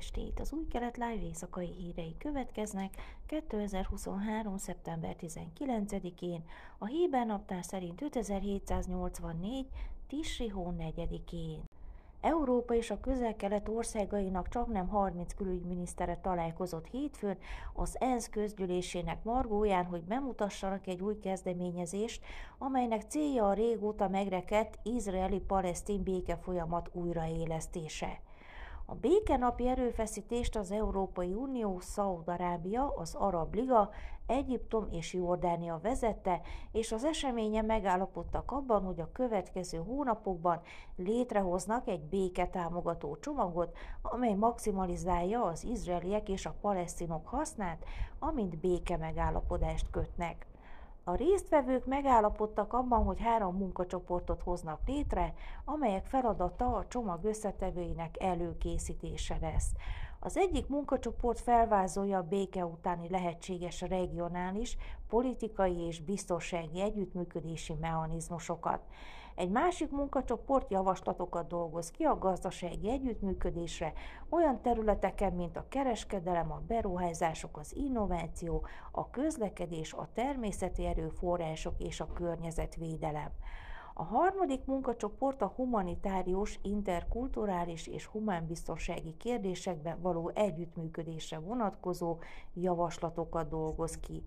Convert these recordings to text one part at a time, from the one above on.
estét! Az új kelet live éjszakai hírei következnek 2023. szeptember 19-én, a Héber naptár szerint 5784. Tisri hó 4-én. Európa és a közel-kelet országainak csak nem 30 külügyminisztere találkozott hétfőn az ENSZ közgyűlésének margóján, hogy bemutassanak egy új kezdeményezést, amelynek célja a régóta megrekedt izraeli-palesztin béke folyamat újraélesztése. A békenapi erőfeszítést az Európai Unió, Szaúd-Arábia, az Arab Liga, Egyiptom és Jordánia vezette, és az eseménye megállapodtak abban, hogy a következő hónapokban létrehoznak egy béketámogató csomagot, amely maximalizálja az izraeliek és a palesztinok hasznát, amint béke megállapodást kötnek. A résztvevők megállapodtak abban, hogy három munkacsoportot hoznak létre, amelyek feladata a csomag összetevőinek előkészítése lesz. Az egyik munkacsoport felvázolja a béke utáni lehetséges regionális, politikai és biztonsági együttműködési mechanizmusokat. Egy másik munkacsoport javaslatokat dolgoz ki a gazdasági együttműködésre olyan területeken, mint a kereskedelem, a beruházások, az innováció, a közlekedés, a természeti erőforrások és a környezetvédelem. A harmadik munkacsoport a humanitárius, interkulturális és humánbiztonsági kérdésekben való együttműködésre vonatkozó javaslatokat dolgoz ki.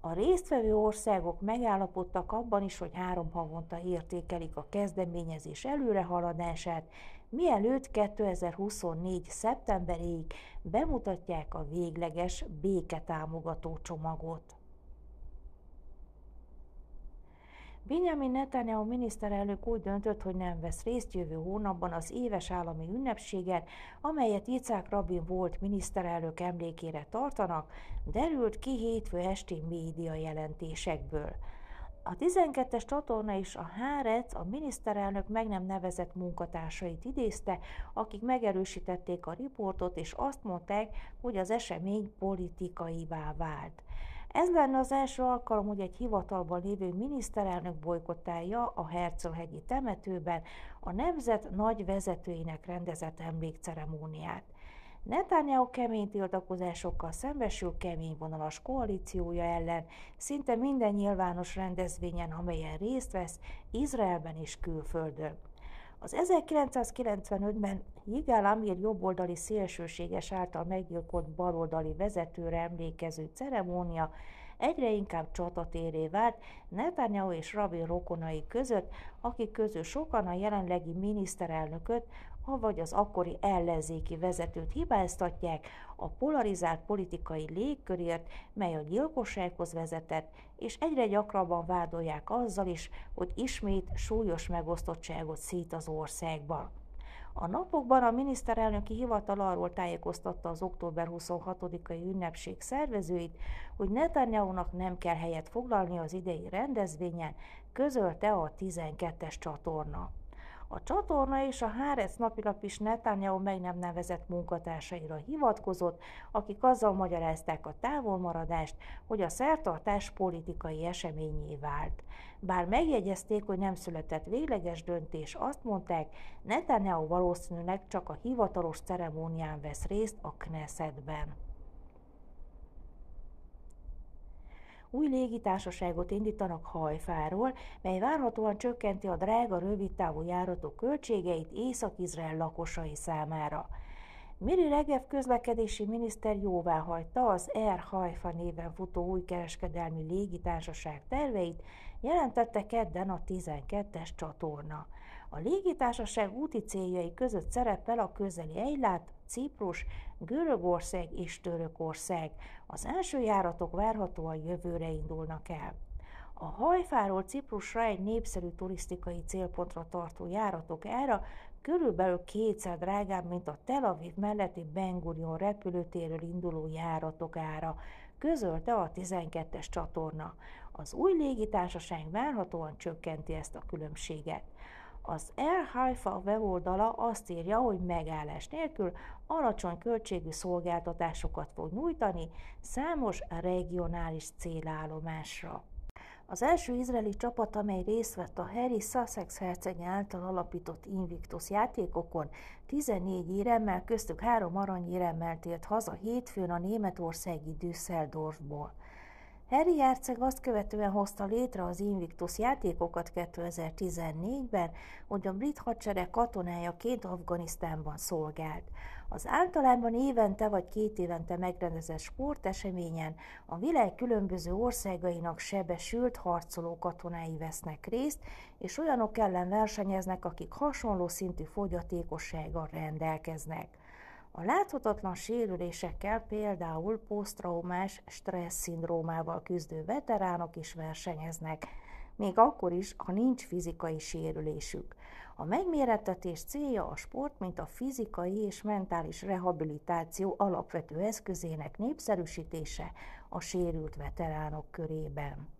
A résztvevő országok megállapodtak abban is, hogy három havonta értékelik a kezdeményezés előrehaladását, mielőtt 2024. szeptemberéig bemutatják a végleges béketámogató csomagot. Benjamin Netanyahu miniszterelnök úgy döntött, hogy nem vesz részt jövő hónapban az éves állami ünnepségen, amelyet Icák Rabin volt miniszterelnök emlékére tartanak, derült ki hétfő esti média jelentésekből. A 12-es csatorna és a Hárec a miniszterelnök meg nem nevezett munkatársait idézte, akik megerősítették a riportot, és azt mondták, hogy az esemény politikaivá vált. Ez lenne az első alkalom, hogy egy hivatalban lévő miniszterelnök bolykottálja a Herzlhegyi temetőben a nemzet nagy vezetőinek rendezett emlékceremóniát. Netanyahu kemény tiltakozásokkal szembesül kemény vonalas koalíciója ellen, szinte minden nyilvános rendezvényen, amelyen részt vesz, Izraelben és külföldön. Az 1995-ben Yigal Amir jobboldali szélsőséges által meggyilkolt baloldali vezetőre emlékező ceremónia egyre inkább csatatéré vált Netanyahu és Rabin rokonai között, akik közül sokan a jelenlegi miniszterelnököt, avagy az akkori ellenzéki vezetőt hibáztatják a polarizált politikai légkörért, mely a gyilkossághoz vezetett, és egyre gyakrabban vádolják azzal is, hogy ismét súlyos megosztottságot szít az országban. A napokban a miniszterelnöki hivatal arról tájékoztatta az október 26-ai ünnepség szervezőit, hogy Netanyahu-nak nem kell helyet foglalni az idei rendezvényen, közölte a 12-es csatorna. A csatorna és a Hárec napilap is Netanyahu meg nem nevezett munkatársaira hivatkozott, akik azzal magyarázták a távolmaradást, hogy a szertartás politikai eseményé vált. Bár megjegyezték, hogy nem született végleges döntés, azt mondták, Netanyahu valószínűleg csak a hivatalos ceremónián vesz részt a Knessetben. Új légitársaságot indítanak Hajfáról, mely várhatóan csökkenti a drága rövidtávú járatok költségeit Észak-Izrael lakosai számára. Miri Regev közlekedési miniszter jóvá hagyta az Air Haifa néven futó új kereskedelmi légitársaság terveit, jelentette kedden a 12-es csatorna. A légitársaság úti céljai között szerepel a közeli Eilát, Ciprus, Görögország és Törökország. Az első járatok várhatóan jövőre indulnak el. A hajfáról Ciprusra egy népszerű turisztikai célpontra tartó járatok ára körülbelül kétszer drágább, mint a Tel Aviv melletti Ben Gurion repülőtérről induló járatok ára, közölte a 12-es csatorna. Az új légitársaság várhatóan csökkenti ezt a különbséget. Az Air Haifa weboldala azt írja, hogy megállás nélkül alacsony költségű szolgáltatásokat fog nyújtani számos regionális célállomásra. Az első izraeli csapat, amely részt vett a Harry Sussex herceg által alapított Invictus játékokon, 14 éremmel, köztük három aranyéremmel tért haza hétfőn a németországi Düsseldorfból. Harry herceg azt követően hozta létre az Invictus játékokat 2014-ben, hogy a brit hadsereg katonájaként Afganisztánban szolgált. Az általában évente vagy két évente megrendezett sporteseményen a világ különböző országainak sebesült harcoló katonái vesznek részt, és olyanok ellen versenyeznek, akik hasonló szintű fogyatékossággal rendelkeznek. A láthatatlan sérülésekkel például posztraumás stressz szindrómával küzdő veteránok is versenyeznek, még akkor is, ha nincs fizikai sérülésük. A megmérettetés célja a sport, mint a fizikai és mentális rehabilitáció alapvető eszközének népszerűsítése a sérült veteránok körében.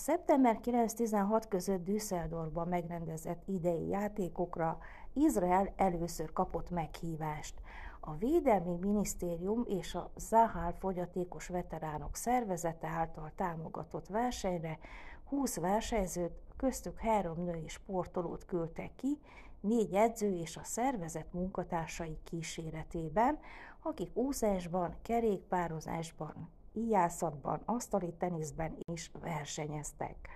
Szeptember 9-16 között Düsseldorfban megrendezett idei játékokra Izrael először kapott meghívást. A Védelmi Minisztérium és a Zahal fogyatékos veteránok szervezete által támogatott versenyre 20 versenyzőt, köztük három női sportolót küldtek ki, négy edző és a szervezet munkatársai kíséretében, akik úszásban, kerékpározásban, íjászatban, asztali teniszben is versenyeztek.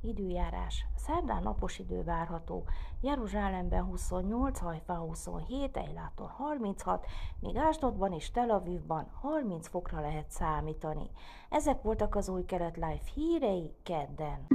Időjárás. Szerdán napos idő várható. Jeruzsálemben 28, Hajfá 27, Eiláton 36, míg Ásdodban és Tel Avivban 30 fokra lehet számítani. Ezek voltak az új kelet live hírei kedden.